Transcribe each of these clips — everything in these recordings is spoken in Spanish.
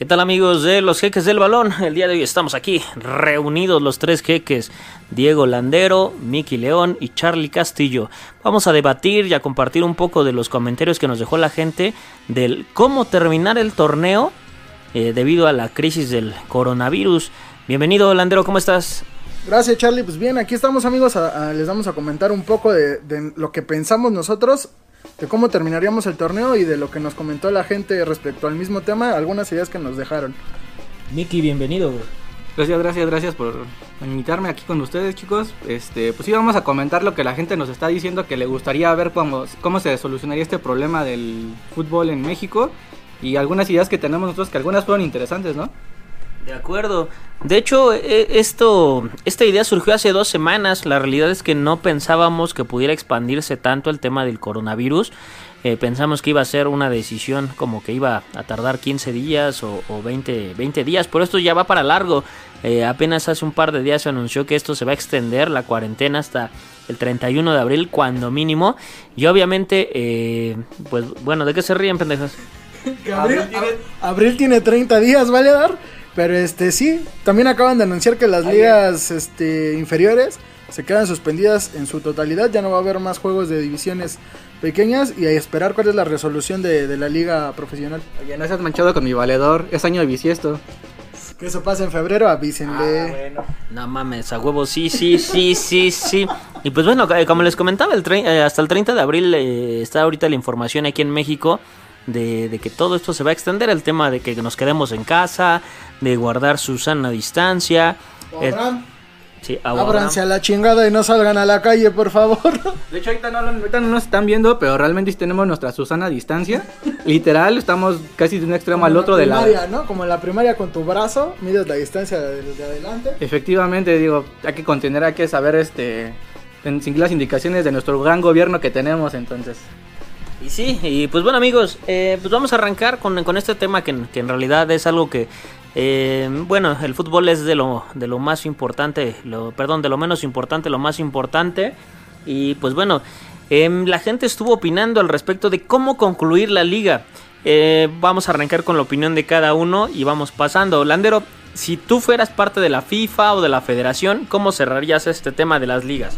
¿Qué tal amigos de los jeques del balón? El día de hoy estamos aquí reunidos los tres jeques, Diego Landero, Miki León y Charlie Castillo. Vamos a debatir y a compartir un poco de los comentarios que nos dejó la gente del cómo terminar el torneo eh, debido a la crisis del coronavirus. Bienvenido Landero, ¿cómo estás? Gracias Charlie, pues bien, aquí estamos amigos, les vamos a comentar un poco de, de lo que pensamos nosotros de cómo terminaríamos el torneo y de lo que nos comentó la gente respecto al mismo tema, algunas ideas que nos dejaron. Miki, bienvenido. Gracias, gracias, gracias por invitarme aquí con ustedes, chicos. Este, pues sí, vamos a comentar lo que la gente nos está diciendo que le gustaría ver cómo, cómo se solucionaría este problema del fútbol en México y algunas ideas que tenemos nosotros que algunas fueron interesantes, ¿no? De acuerdo. De hecho, e, esto, esta idea surgió hace dos semanas. La realidad es que no pensábamos que pudiera expandirse tanto el tema del coronavirus. Eh, pensamos que iba a ser una decisión como que iba a tardar 15 días o, 20, 20, días, pero esto ya va para largo. Eh, apenas hace un par de días se anunció que esto se va a extender la cuarentena hasta el 31 de abril, cuando mínimo. Y obviamente, eh, pues bueno, ¿de qué se ríen, pendejas? abril, tiene... abril tiene 30 días, ¿vale, Dar? Pero este sí, también acaban de anunciar que las ligas este, inferiores se quedan suspendidas en su totalidad, ya no va a haber más juegos de divisiones pequeñas y a esperar cuál es la resolución de, la liga profesional. Oye, no seas manchado con mi valedor, es año de bisiesto. Que eso pase en febrero, avísenle. Ah, bueno. No mames, a huevo, sí, sí, sí, sí, sí. Y pues bueno, como les comentaba, el eh, hasta el 30 de abril eh, está ahorita la información aquí en México de, que todo esto se va a extender, el tema de que nos quedemos en casa, de guardar su sana distancia. Abraham. Sí, Ábranse a la chingada y no salgan a la calle, por favor. De hecho, ahorita no, no nos están viendo, pero realmente tenemos nuestra Susana distancia. Literal, estamos casi de un extremo al otro de la... ¿no? Como en la primaria con tu brazo, mides la distancia de, de adelante. Efectivamente, digo, hay que contener, hay que saber este, seguir las indicaciones de nuestro gran gobierno que tenemos, entonces. Y sí, y pues bueno amigos, eh, pues vamos a arrancar con, con este tema que, en realidad es algo que, eh, bueno, el fútbol es de lo, de lo más importante, lo, perdón, de lo menos importante, lo más importante. Y pues bueno, em, la gente estuvo opinando al respecto de cómo concluir la liga. Eh, vamos a arrancar con la opinión de cada uno y vamos pasando. Landero, si tú fueras parte de la FIFA o de la federación, ¿cómo cerrarías este tema de las ligas?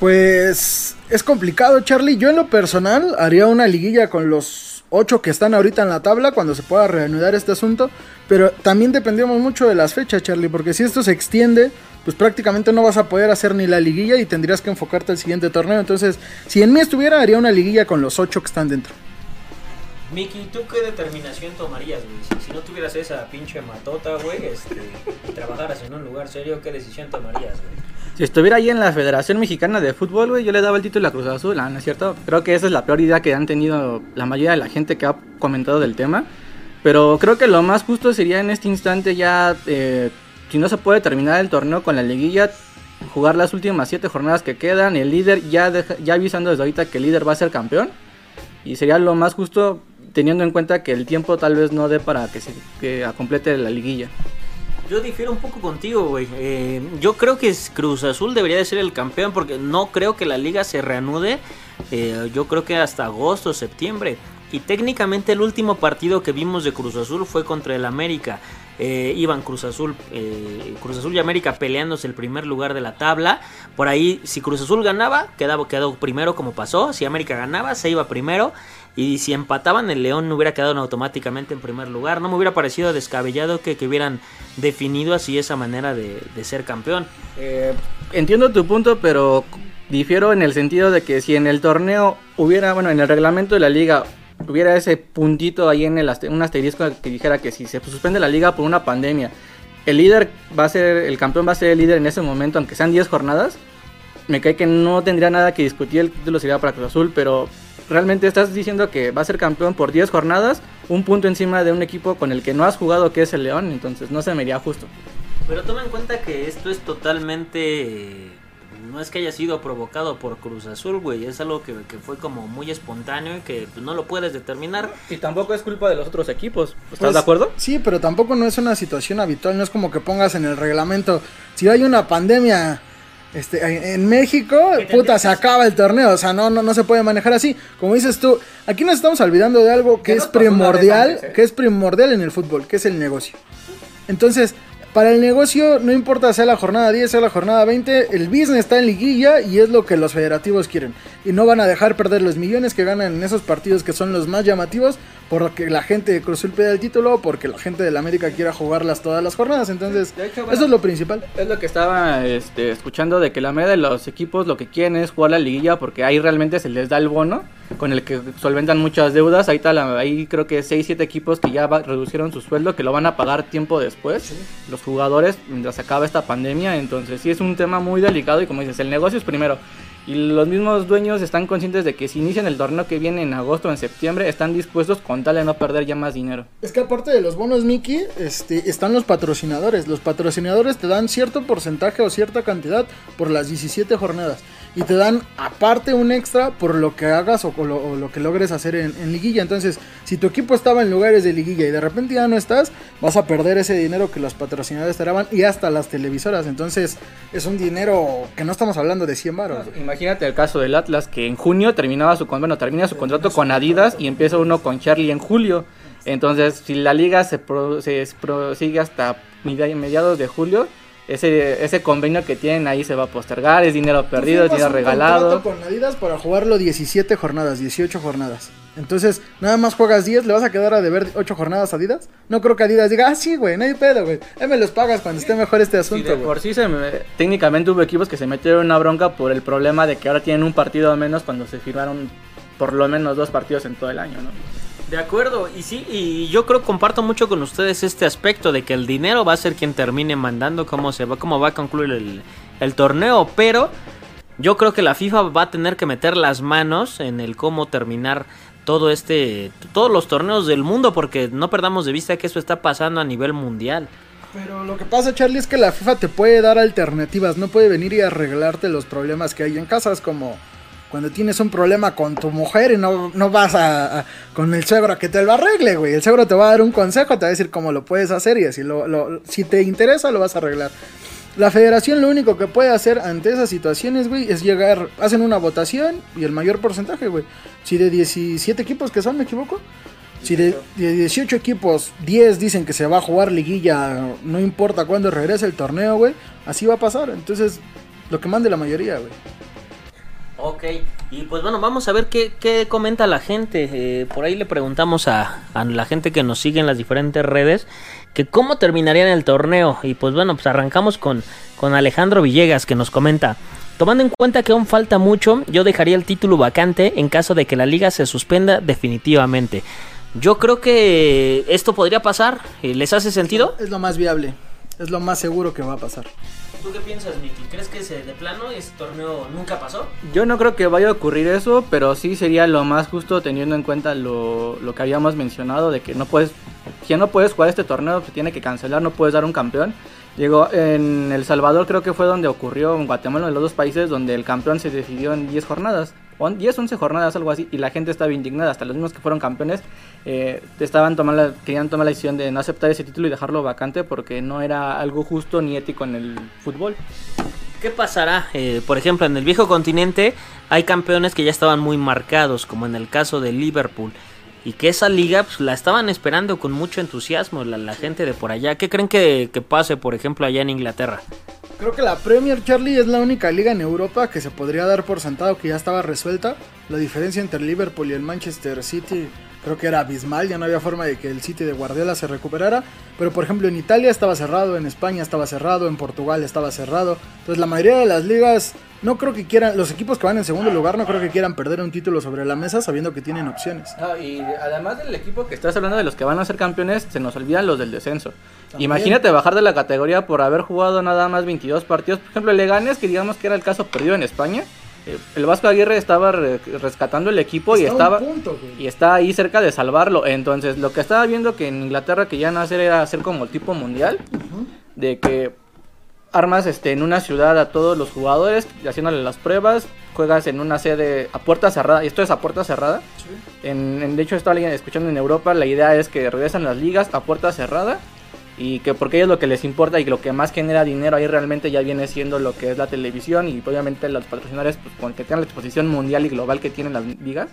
Pues es complicado, Charlie. Yo en lo personal haría una liguilla con los ocho que están ahorita en la tabla cuando se pueda reanudar este asunto. Pero también dependemos mucho de las fechas, Charlie, porque si esto se extiende, pues prácticamente no vas a poder hacer ni la liguilla y tendrías que enfocarte al siguiente torneo. Entonces, si en mí estuviera, haría una liguilla con los ocho que están dentro. Miki, ¿tú qué determinación tomarías, güey? Si, no tuvieras esa pinche matota, güey, este, y trabajaras en un lugar serio, ¿qué decisión tomarías, güey? Si estuviera ahí en la Federación Mexicana de Fútbol, güey, yo le daba el título a Cruz Azul, ¿no es cierto? Creo que esa es la peor idea que han tenido la mayoría de la gente que ha comentado del tema. Pero creo que lo más justo sería en este instante ya, eh, si no se puede terminar el torneo con la liguilla, jugar las últimas siete jornadas que quedan. El líder ya, ya avisando desde ahorita que el líder va a ser campeón. Y sería lo más justo teniendo en cuenta que el tiempo tal vez no dé para que se que complete la liguilla. Yo difiero un poco contigo, güey. Eh, yo creo que Cruz Azul debería de ser el campeón porque no creo que la liga se reanude. Eh, yo creo que hasta agosto, septiembre. Y técnicamente el último partido que vimos de Cruz Azul fue contra el América. Eh, iban Cruz Azul, Cruz Azul y América peleándose el primer lugar de la tabla. Por ahí, si Cruz Azul ganaba, quedaba, quedó primero como pasó. Si América ganaba, se iba primero. Y si empataban, el León hubiera quedado automáticamente en primer lugar. No me hubiera parecido descabellado que, hubieran definido así esa manera de, ser campeón. Eh, entiendo tu punto, pero difiero en el sentido de que si en el torneo hubiera, bueno, en el reglamento de la liga hubiera ese puntito ahí en el un asterisco que dijera que si se suspende la liga por una pandemia, el líder va a ser, el campeón va a ser el líder en ese momento, aunque sean 10 jornadas, me cae que no tendría nada que discutir, el título sería para Cruz Azul, pero realmente estás diciendo que va a ser campeón por 10 jornadas, un punto encima de un equipo con el que no has jugado que es el León, entonces no se me iría justo. Pero toma en cuenta que esto es totalmente... No es que haya sido provocado por Cruz Azul, güey. Es algo que, fue como muy espontáneo y que pues, no lo puedes determinar. Y tampoco es culpa de los otros equipos. ¿Estás pues, de acuerdo? Sí, pero tampoco no es una situación habitual. No es como que pongas en el reglamento. Si hay una pandemia Este, en México, puta, se acaba el torneo, o sea, no, no, no se puede manejar así. Como dices tú, aquí nos estamos olvidando de algo que es primordial, ¿eh? que es primordial en el fútbol, que es el negocio. Entonces, para el negocio, no importa sea la jornada 10, sea la jornada 20, el business está en liguilla y es lo que los federativos quieren. Y no van a dejar perder los millones que ganan en esos partidos que son los más llamativos porque la gente de Cruz Azul pide el título, porque la gente de la América quiera jugarlas todas las jornadas. Entonces, eso es lo principal. Es lo que estaba este, escuchando de que la media de los equipos lo que quieren es jugar la liguilla porque ahí realmente se les da el bono con el que solventan muchas deudas. Ahí, está ahí creo que 6, 7 equipos que ya reducieron su sueldo, que lo van a pagar tiempo después, los jugadores, mientras acaba esta pandemia. Entonces, sí es un tema muy delicado y como dices, el negocio es primero. Y los mismos dueños están conscientes de que si inician el torneo que viene en agosto o en septiembre, están dispuestos con tal de no perder ya más dinero. Es que aparte de los bonos Mickey, este, están los patrocinadores. Los patrocinadores te dan cierto porcentaje o cierta cantidad por las 17 jornadas y te dan aparte un extra por lo que hagas o, lo, que logres hacer en, liguilla. Entonces, si tu equipo estaba en lugares de liguilla y de repente ya no estás, vas a perder ese dinero que los patrocinadores te daban y hasta las televisoras. Entonces, es un dinero que no estamos hablando de 100 baros. Imagínate el caso del Atlas que en junio terminaba su bueno, termina su contrato con Adidas y empieza uno con Charlie en julio. Entonces, si la liga se, se prosigue hasta mediados de julio, ese, ese convenio que tienen ahí se va a postergar, es dinero perdido, es dinero regalado. con Adidas para jugarlo 17 jornadas, 18 jornadas. Entonces, nada más juegas 10, ¿le vas a quedar a deber 8 jornadas a Adidas? No creo que Adidas diga, ah, sí, güey, no hay pedo, güey. Ahí me los pagas cuando esté mejor este asunto, güey. por sí, se técnicamente hubo equipos que se metieron una bronca por el problema de que ahora tienen un partido menos cuando se firmaron por lo menos dos partidos en todo el año, ¿no? De acuerdo, y sí, y yo creo comparto mucho con ustedes este aspecto de que el dinero va a ser quien termine mandando cómo se va, cómo va a concluir el, torneo, pero yo creo que la FIFA va a tener que meter las manos en el cómo terminar todo este, todos los torneos del mundo, porque no perdamos de vista que eso está pasando a nivel mundial. Pero lo que pasa, Charlie, es que la FIFA te puede dar alternativas, no puede venir y arreglarte los problemas que hay en casas como cuando tienes un problema con tu mujer y no, no vas a, con el suegro a que te lo arregle, güey. El suegro te va a dar un consejo, te va a decir cómo lo puedes hacer y así lo, si te interesa lo vas a arreglar. La federación lo único que puede hacer ante esas situaciones, güey, es llegar, hacen una votación y el mayor porcentaje, güey. Si de 17 equipos que son, me equivoco. Si de, de, 18 equipos, 10 dicen que se va a jugar liguilla, no importa cuándo regrese el torneo, güey, así va a pasar. Entonces, lo que mande la mayoría, güey. Ok, y pues bueno, vamos a ver qué, comenta la gente. Eh, por ahí le preguntamos a, la gente que nos sigue en las diferentes redes que cómo terminaría en el torneo. Y pues bueno, pues arrancamos con, con Alejandro Villegas que nos comenta. Tomando en cuenta que aún falta mucho, yo dejaría el título vacante en caso de que la liga se suspenda definitivamente. Yo creo que esto podría pasar. ¿Les hace sentido? Es lo más viable. Es lo más seguro que va a pasar. ¿Tú qué piensas, Miki? ¿Crees que ese, de plano este torneo nunca pasó? Yo no creo que vaya a ocurrir eso, pero sí sería lo más justo teniendo en cuenta lo, lo que habíamos mencionado de que no puedes, si no puedes jugar este torneo, se tiene que cancelar, no puedes dar un campeón. Llegó en El Salvador creo que fue donde ocurrió, en Guatemala, en los dos países donde el campeón se decidió en 10 jornadas. 10, 11 jornadas, algo así, y la gente estaba indignada, hasta los mismos que fueron campeones eh, estaban tomando querían tomar la decisión de no aceptar ese título y dejarlo vacante porque no era algo justo ni ético en el fútbol. ¿Qué pasará? Eh, por ejemplo, en el viejo continente hay campeones que ya estaban muy marcados, como en el caso de Liverpool y que esa liga pues, la estaban esperando con mucho entusiasmo la, gente de por allá. ¿Qué creen que, que, pase, por ejemplo, allá en Inglaterra? Creo que la Premier Charlie es la única liga en Europa que se podría dar por sentado que ya estaba resuelta. La diferencia entre Liverpool y el Manchester City creo que era abismal, ya no había forma de que el City de Guardiola se recuperara. Pero por ejemplo en Italia estaba cerrado, en España estaba cerrado, en Portugal estaba cerrado. Entonces la mayoría de las ligas no creo que quieran, los equipos que van en segundo lugar no creo que quieran perder un título sobre la mesa sabiendo que tienen opciones. y además del equipo que estás hablando de los que van a ser campeones, se nos olvidan los del descenso. Imagínate bajar de la categoría por haber jugado nada más 22 partidos. Por ejemplo, Leganes, que digamos que era el caso perdido en España. Eh, el Vasco Aguirre estaba rescatando el equipo y estaba y está ahí cerca de salvarlo. Entonces, lo que estaba viendo que en Inglaterra que ya no hacer era hacer como el tipo mundial, de que armas este, en una ciudad a todos los jugadores, haciéndole las pruebas, juegas en una sede a puerta cerrada, y esto es a puerta cerrada. En, de hecho, estaba escuchando en Europa, la idea es que regresan las ligas a puerta cerrada y que porque ellos lo que les importa y lo que más genera dinero ahí realmente ya viene siendo lo que es la televisión y obviamente los patrocinadores pues con que tengan la exposición mundial y global que tienen las ligas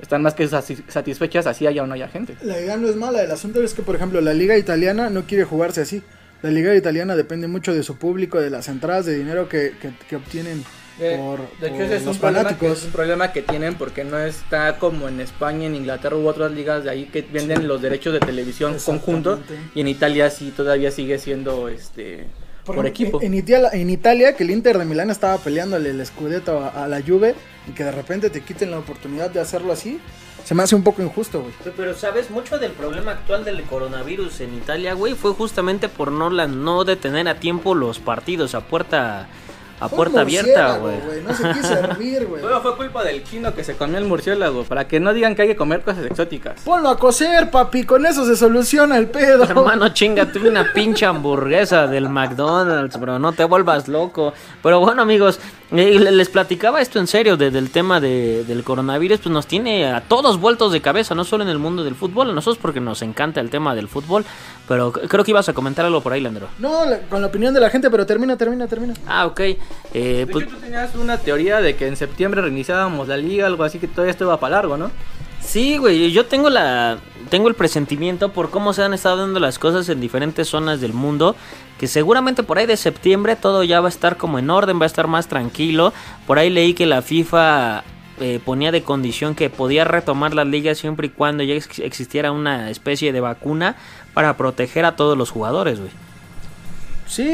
están más que satisfechas así haya o no haya gente. La idea no es mala, el asunto es que por ejemplo la liga italiana no quiere jugarse así. La liga italiana depende mucho de su público, de las entradas, de dinero que, que, obtienen por, de hecho, ese es un fanáticos. es un problema que tienen porque no está como en España, en Inglaterra u otras ligas de ahí que venden los derechos de televisión conjunto y en Italia sí todavía sigue siendo este por, equipo. En, Italia, en Italia, que el Inter de Milán estaba peleándole el Scudetto a, a, la Juve y que de repente te quiten la oportunidad de hacerlo así, se me hace un poco injusto, güey. Pero sabes, mucho del problema actual del coronavirus en Italia, güey, fue justamente por no la no detener a tiempo los partidos a puerta a puerta abierta, güey. No se quiso servir, güey. fue culpa del chino que se comió el murciélago. Para que no digan que hay que comer cosas exóticas. Ponlo a coser, papi. Con eso se soluciona el pedo. Hermano, chinga, tuve una pinche hamburguesa del McDonald's, bro. No te vuelvas loco. Pero bueno, amigos, eh, les platicaba esto en serio del tema del coronavirus. Pues nos tiene a todos vueltos de cabeza, no solo en el mundo del fútbol. A nosotros porque nos encanta el tema del fútbol. Pero creo que ibas a comentar algo por ahí, Landro. No, con la opinión de la gente, pero termina, termina, termina. Ah, ok. Eh, pues... tú tenías una teoría de que en septiembre reiniciábamos la liga, algo así que todavía esto iba para largo, ¿no? Sí, güey, yo tengo la tengo el presentimiento por cómo se han estado dando las cosas en diferentes zonas del mundo, que seguramente por ahí de septiembre todo ya va a estar como en orden, va a estar más tranquilo. Por ahí leí que la FIFA eh, ponía de condición que podía retomar la liga siempre y cuando ya existiera una especie de vacuna para proteger a todos los jugadores, güey. Sí,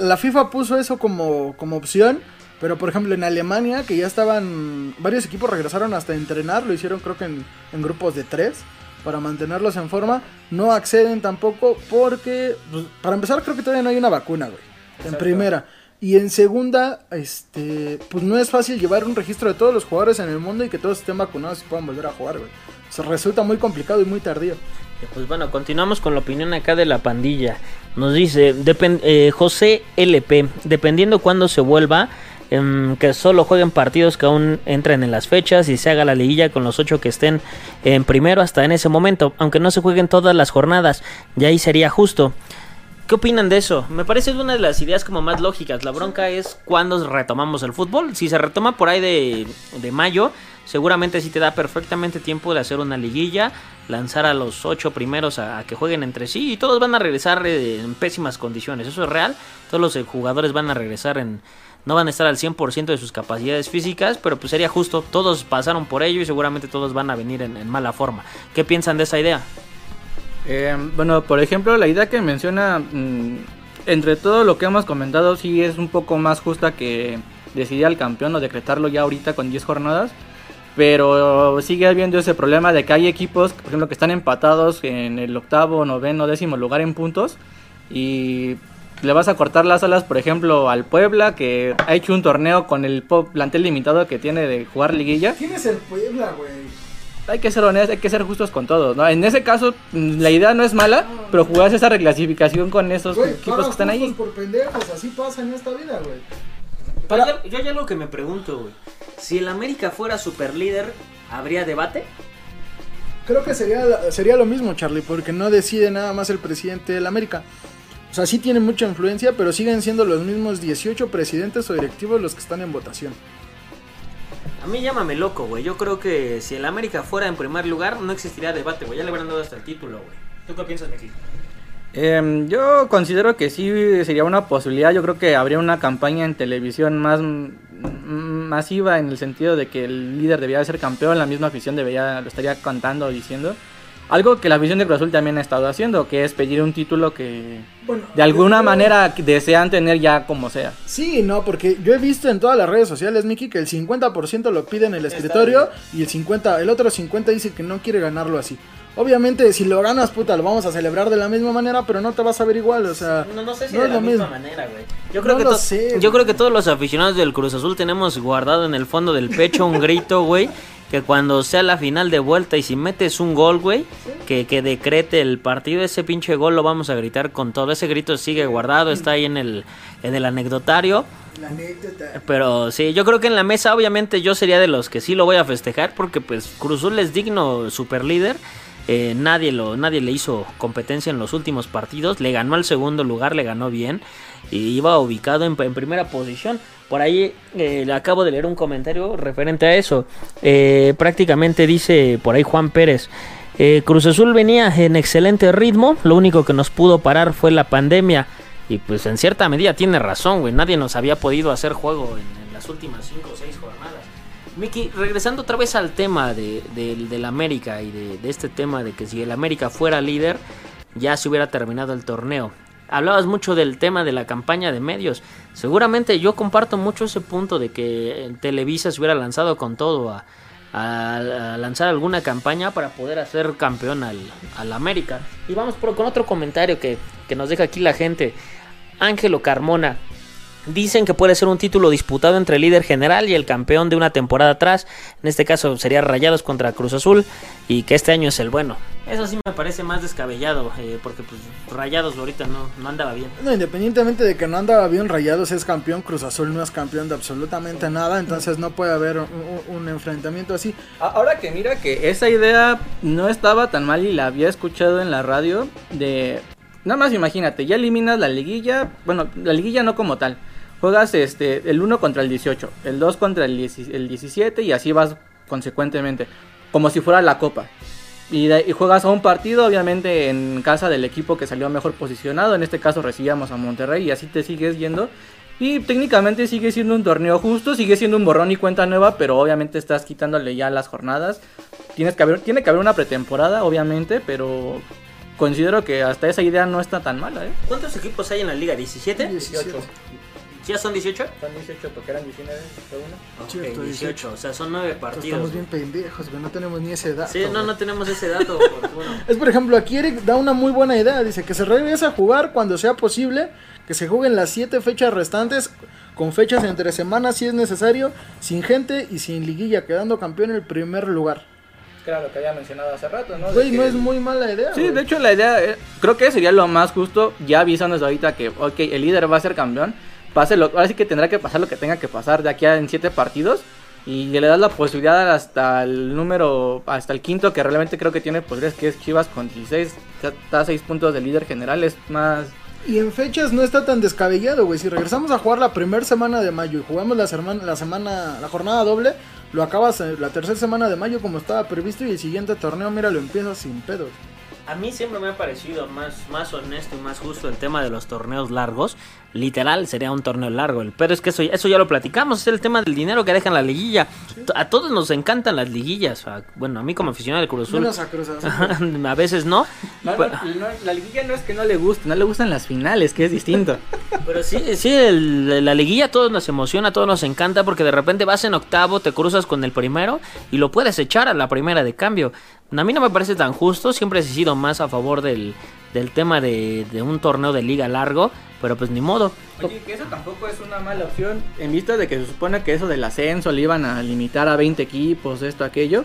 la FIFA puso eso como, como opción, pero por ejemplo en Alemania, que ya estaban, varios equipos regresaron hasta entrenar, lo hicieron creo que en, grupos de tres, para mantenerlos en forma, no acceden tampoco porque, pues, para empezar creo que todavía no hay una vacuna, güey, en primera. Y en segunda, este, pues no es fácil llevar un registro de todos los jugadores en el mundo y que todos estén vacunados y puedan volver a jugar, güey. Se resulta muy complicado y muy tardío. Pues bueno, continuamos con la opinión acá de la pandilla. Nos dice eh, José LP, dependiendo cuándo se vuelva, em, que solo jueguen partidos que aún entren en las fechas y se haga la liguilla con los ocho que estén en primero hasta en ese momento, aunque no se jueguen todas las jornadas, ya ahí sería justo. ¿Qué opinan de eso? Me parece una de las ideas como más lógicas. La bronca es cuándo retomamos el fútbol. Si se retoma por ahí de, de mayo, seguramente sí te da perfectamente tiempo de hacer una liguilla, lanzar a los ocho primeros a, que jueguen entre sí y todos van a regresar eh, en pésimas condiciones. Eso es real. Todos los eh, jugadores van a regresar en... No van a estar al 100% de sus capacidades físicas, pero pues sería justo. Todos pasaron por ello y seguramente todos van a venir en mala forma. ¿Qué piensan de esa idea? Eh, bueno, por ejemplo, la idea que menciona, mm, entre todo lo que hemos comentado, sí es un poco más justa que decidir al campeón o decretarlo ya ahorita con 10 jornadas. Pero sigue habiendo ese problema de que hay equipos, por ejemplo, que están empatados en el octavo, noveno, décimo lugar en puntos. Y le vas a cortar las alas, por ejemplo, al Puebla, que ha hecho un torneo con el plantel limitado que tiene de jugar liguilla. ¿Quién es el Puebla, güey? hay que ser honestos, hay que ser justos con todos, ¿no? En ese caso, mm, la idea no es mala, pero jugar esa reclasificación con esos equipos que están ahí. por pendejos, así pasa en esta vida, güey. Para... Yo, hay algo que me pregunto, güey. Si el América fuera super líder, ¿habría debate? Creo que sería, sería lo mismo, Charlie, porque no decide nada más el presidente del América. O sea, sí tiene mucha influencia, pero siguen siendo los mismos 18 presidentes o directivos los que están en votación. A mí llámame loco, güey. Yo creo que si el América fuera en primer lugar, no existiría debate, güey. Ya le hubieran dado hasta el título, güey. ¿Tú qué piensas, Meki? Eh, yo considero que sí sería una posibilidad. Yo creo que habría una campaña en televisión más masiva en el sentido de que el líder debía de ser campeón, la misma afición debería, lo estaría cantando o diciendo. Algo que la afición de Cruz Azul también ha estado haciendo, que es pedir un título que de alguna manera desean tener ya como sea. Sí, no, porque yo he visto en todas las redes sociales, Miki, que el 50% lo pide en el escritorio y el 50, el otro 50 dice que no quiere ganarlo así. Obviamente, si lo ganas, puta, lo vamos a celebrar de la misma manera, pero no te vas a ver igual, o sea. No, no sé si de la misma manera, güey. Yo creo, que yo creo que todos los aficionados del Cruz Azul tenemos guardado en el fondo del pecho un grito, güey, que cuando sea la final de vuelta y si metes un gol, güey, que, que decrete el partido, ese pinche gol lo vamos a gritar con todo. Ese grito sigue guardado, está ahí en el, en el anecdotario. Pero sí, yo creo que en la mesa obviamente yo sería de los que sí lo voy a festejar porque pues Cruzul es digno super líder Eh, nadie, lo, nadie le hizo competencia en los últimos partidos. Le ganó al segundo lugar, le ganó bien. Y iba ubicado en, primera posición. Por ahí eh, le acabo de leer un comentario referente a eso. Eh, prácticamente dice por ahí Juan Pérez. Cruz Azul venía en excelente ritmo. Lo único que nos pudo parar fue la pandemia. Y pues en cierta medida tiene razón, güey. Nadie nos había podido hacer juego en, en las últimas 5 o 6 jornadas. Miki, regresando otra vez al tema de, del- América y de, este tema de que si el América fuera líder, ya se hubiera terminado el torneo. Hablabas mucho del tema de la campaña de medios. Seguramente yo comparto mucho ese punto de que Televisa se hubiera lanzado con todo a, a- a lanzar alguna campaña para poder hacer campeón al, al América. Y vamos por, con otro comentario que, que nos deja aquí la gente. Ángelo Carmona. Dicen que puede ser un título disputado entre el líder general y el campeón de una temporada atrás. En este caso sería Rayados contra Cruz Azul. Y que este año es el bueno. Eso sí me parece más descabellado. eh, porque pues Rayados ahorita no, no andaba bien. No, independientemente de que no andaba bien Rayados es campeón, Cruz Azul no es campeón de absolutamente nada, entonces no puede haber un, un- enfrentamiento así. Ahora que mira que esa idea no estaba tan mal y la había escuchado en la radio de... Nada más imagínate, ya eliminas la liguilla, bueno, la liguilla no como tal. Juegas este el 1 contra el 18, el 2 contra el, 10 el 17 y así vas consecuentemente, como si fuera la copa. Y, de- y juegas a un partido, obviamente, en casa del equipo que salió mejor posicionado. En este caso recibíamos a Monterrey y así te sigues yendo. Y técnicamente sigue siendo un torneo justo, sigue siendo un borrón y cuenta nueva, pero obviamente estás quitándole ya las jornadas. Tienes que haber, tiene que haber una pretemporada, obviamente, pero considero que hasta esa idea no está tan mala, ¿eh? ¿Cuántos equipos hay en la liga? ¿17? 17. ¿Ya son 18? Son 18 porque eran 19 fue uno. Ok, Cierto, 18. O sea, son 9 partidos. Estamos bien pendejos, güey, no tenemos ni ese dato. Sí, no, güey. no tenemos ese dato. por- bueno. Es por ejemplo, aquí Eric da una muy buena idea. Dice que se regrese a jugar cuando sea posible, que se jueguen las siete fechas restantes, con fechas entre semanas si es necesario, sin gente y sin liguilla, quedando campeón en el primer lugar. Claro, lo que había mencionado hace rato, ¿no? Güey, no que- es muy mala idea. Sí, güey. de hecho la idea, eh, creo que sería lo más justo, ya avisando desde ahorita que, ok, el líder va a ser campeón, pase lo, ahora sí que tendrá que pasar lo que tenga que pasar de aquí a en siete partidos y le das la posibilidad hasta el número, hasta el quinto que realmente creo que tiene posibilidades, que es Chivas con 16, ya está a 6 puntos de líder general, es más... Y en fechas no está tan descabellado, güey. Si regresamos a jugar la primera semana de mayo y jugamos la semana, la semana, la jornada doble, lo acabas eh, la tercera semana de mayo como estaba previsto y el siguiente torneo, mira, lo empiezas sin pedos. A mí siempre me ha parecido más, más honesto y más justo el tema de los torneos largos. Literal, sería un torneo largo. El- Pero es que eso, eso ya lo platicamos. Es el tema del dinero que dejan la liguilla. A todos nos encantan las liguillas. A- bueno, a mí como aficionado del Cruz Azul. A Cruz Azul. a veces no. No, Pero- no, no, la liguilla no es que no le guste, no le gustan las finales, que es distinto. Pero sí, sí, el- la liguilla a todos nos emociona, a todos nos encanta porque de repente vas en octavo, te cruzas con el primero y lo puedes echar a la primera de cambio. A mí no me parece tan justo, siempre he sido más a favor del, del tema de, de un torneo de liga largo, pero pues ni modo. Oye, que eso tampoco es una mala opción. En vista de que se supone que eso del ascenso le iban a limitar a 20 equipos, esto, aquello.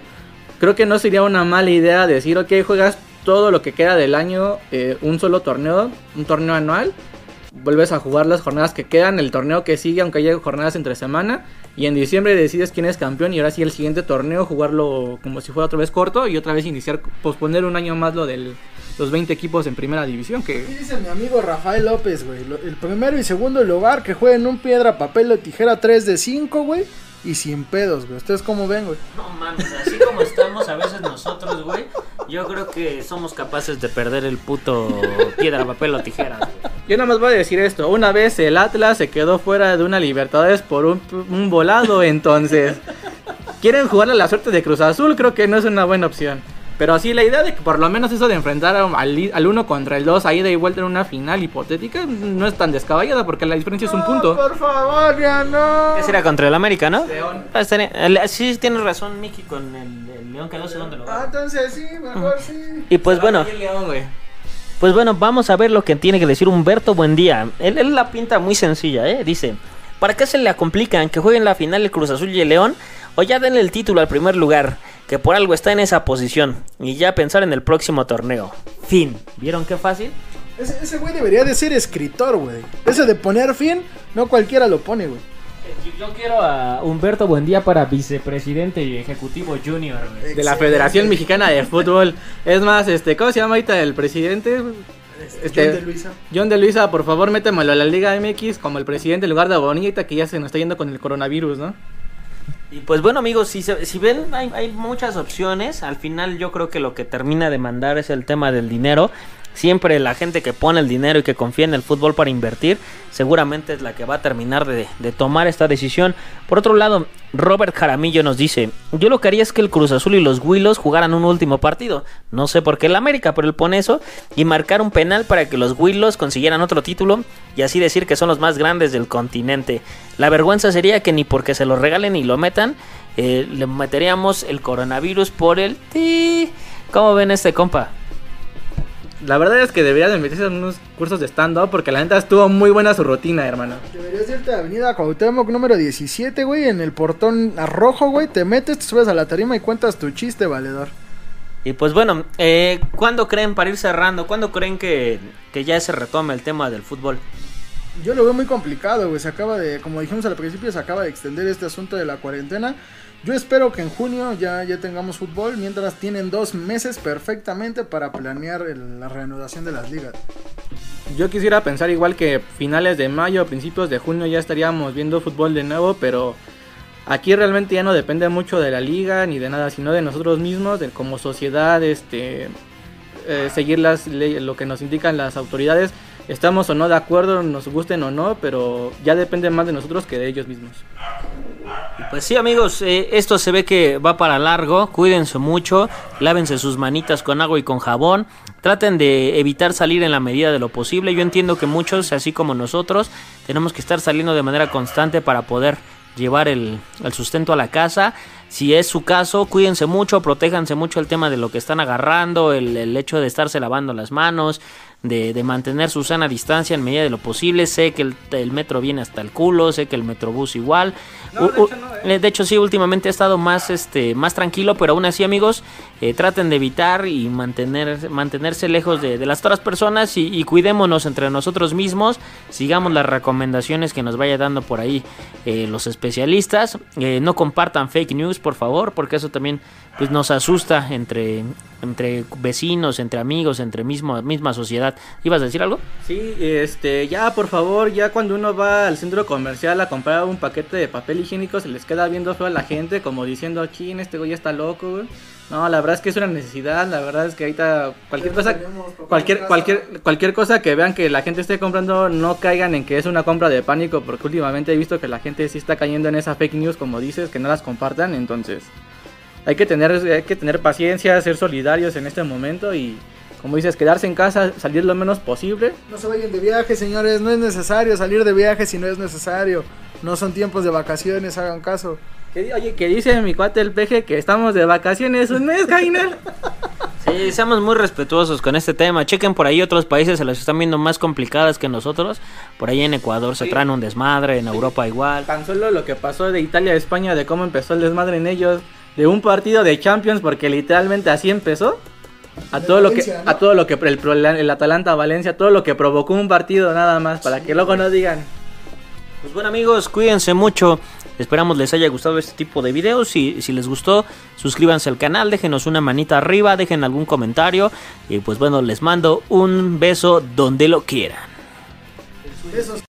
Creo que no sería una mala idea decir, ok, juegas todo lo que queda del año, eh, un solo torneo, un torneo anual. Vuelves a jugar las jornadas que quedan, el torneo que sigue, aunque haya jornadas entre semana. Y en diciembre decides quién es campeón y ahora sí el siguiente torneo jugarlo como si fuera otra vez corto y otra vez iniciar, posponer un año más lo de los 20 equipos en primera división. Que Aquí dice mi amigo Rafael López, güey. El primero y segundo lugar que jueguen un piedra, papel o tijera 3 de 5, güey. Y sin pedos, güey. ¿Ustedes cómo ven, güey? No mames, así como estamos a veces nosotros, güey, yo creo que somos capaces de perder el puto piedra, papel o tijeras, güey. Yo nada más voy a decir esto. Una vez el Atlas se quedó fuera de una Libertadores por un, un volado, entonces... ¿Quieren jugarle la suerte de Cruz Azul? Creo que no es una buena opción. Pero sí, la idea de que por lo menos eso de enfrentar al, al uno contra el 2 ahí de vuelta en una final hipotética no es tan descabellada porque la diferencia es un punto. por favor, ya no. ¿Qué será contra el América, no? León. Ah, estaría- Sí, tienes razón, Miki, con el, el León quedó segundo Ah, lugar. entonces sí, mejor sí. Y pues bueno, León, güey. Pues bueno, vamos a ver lo que tiene que decir Humberto Buendía. Él, él la pinta muy sencilla, ¿eh? Dice, ¿para qué se le complican que jueguen la final el Cruz Azul y el León? O ya denle el título al primer lugar, que por algo está en esa posición. Y ya pensar en el próximo torneo. Fin. ¿Vieron qué fácil? Ese ese güey debería de ser escritor, güey. Ese de poner fin, no cualquiera lo pone, güey. Yo, Yo quiero a Humberto Buendía para vicepresidente y ejecutivo junior. De la Federación Mexicana de Fútbol. Es más, este, ¿cómo se llama ahorita el presidente? Este, John de Luisa. John de Luisa, por favor, métemelo a la Liga MX como el presidente en lugar de Bonita, que ya se nos está yendo con el coronavirus, ¿no? Y pues bueno amigos, si, si ven hay, hay, muchas opciones, al final yo creo que lo que termina de mandar es el tema del dinero Siempre la gente que pone el dinero y que confía en el fútbol para invertir, seguramente es la que va a terminar de, tomar esta decisión. Por otro lado, Robert Jaramillo nos dice, yo lo que haría es que el Cruz Azul y los Willos jugaran un último partido. No sé por qué el América, pero él pone eso. Y marcar un penal para que los Willos consiguieran otro título y así decir que son los más grandes del continente. La vergüenza sería que ni porque se lo regalen y lo metan, eh, le meteríamos el coronavirus por el... ¿Cómo ven este compa? La verdad es que deberías de meterse en unos cursos de stand-up porque la neta estuvo muy buena su rutina, hermano. Deberías irte a Avenida Cuauhtémoc número 17, güey, en el portón rojo, güey. Te metes, te subes a la tarima y cuentas tu chiste, valedor. Y pues bueno, eh, ¿cuándo creen, para ir cerrando, cuándo creen que, que ya se retome el tema del fútbol? Yo lo veo muy complicado, güey. Se acaba de, como dijimos al principio, se acaba de extender este asunto de la cuarentena. Yo espero que en junio ya, ya tengamos fútbol, mientras tienen dos meses perfectamente para planear la reanudación de las ligas. Yo quisiera pensar igual que finales de mayo, principios de junio ya estaríamos viendo fútbol de nuevo, pero aquí realmente ya no depende mucho de la liga ni de nada, sino de nosotros mismos, de como sociedad, este, eh, seguir las, lo que nos indican las autoridades. Estamos o no de acuerdo, nos gusten o no, pero ya depende más de nosotros que de ellos mismos. Pues sí, amigos, eh, esto se ve que va para largo. Cuídense mucho, lávense sus manitas con agua y con jabón. Traten de evitar salir en la medida de lo posible. Yo entiendo que muchos, así como nosotros, tenemos que estar saliendo de manera constante para poder llevar el, sustento a la casa. Si es su caso, cuídense mucho, protéjanse mucho el tema de lo que están agarrando, el, el hecho de estarse lavando las manos, de, mantener su sana distancia en medida de lo posible. Sé que el, metro viene hasta el culo, sé que el metrobús igual. ¿eh? de, hecho, sí, últimamente ha estado más, este, más tranquilo, pero aún así amigos, eh, traten de evitar y mantener, mantenerse lejos de, las otras personas y, cuidémonos entre nosotros mismos. Sigamos las recomendaciones que nos vaya dando por ahí eh, los especialistas. no compartan fake news, por favor, porque eso también pues nos asusta entre, entre vecinos, entre amigos, entre misma sociedad. ¿Ibas a decir algo? Sí, este, ya por favor, ya cuando uno va al centro comercial a comprar un paquete de papel higiénico se les queda viendo feo a la gente como diciendo, aquí en este güey está loco. No, la verdad es que es una necesidad, la verdad es que ahorita cualquier cosa cualquier cualquier cualquier cosa que vean que la gente esté comprando no caigan en que es una compra de pánico porque últimamente he visto que la gente sí está cayendo en esa fake news como dices, que no las compartan, entonces hay que tener, hay que tener paciencia, ser solidarios en este momento y, como dices, quedarse en casa, salir lo menos posible. No se vayan de viaje, señores, no es necesario salir de viaje si no es necesario. No son tiempos de vacaciones, hagan caso. Oye, que dice mi cuate el peje que estamos de vacaciones un mes, Jainal. Sí, seamos muy respetuosos con este tema. Chequen por ahí otros países, se los están viendo más complicadas que nosotros. Por ahí en Ecuador se traen un desmadre, en Europa igual. Tan solo lo que pasó de Italia a España, de cómo empezó el desmadre en ellos de un partido de Champions porque literalmente así empezó. A todo, lo que, a todo lo que el, el Atalanta Valencia, todo lo que provocó un partido nada más, para que luego no digan. Pues bueno amigos, cuídense mucho. Esperamos les haya gustado este tipo de videos. y si les gustó, suscríbanse al canal, déjenos una manita arriba, dejen algún comentario. Y pues bueno, les mando un beso donde lo quieran.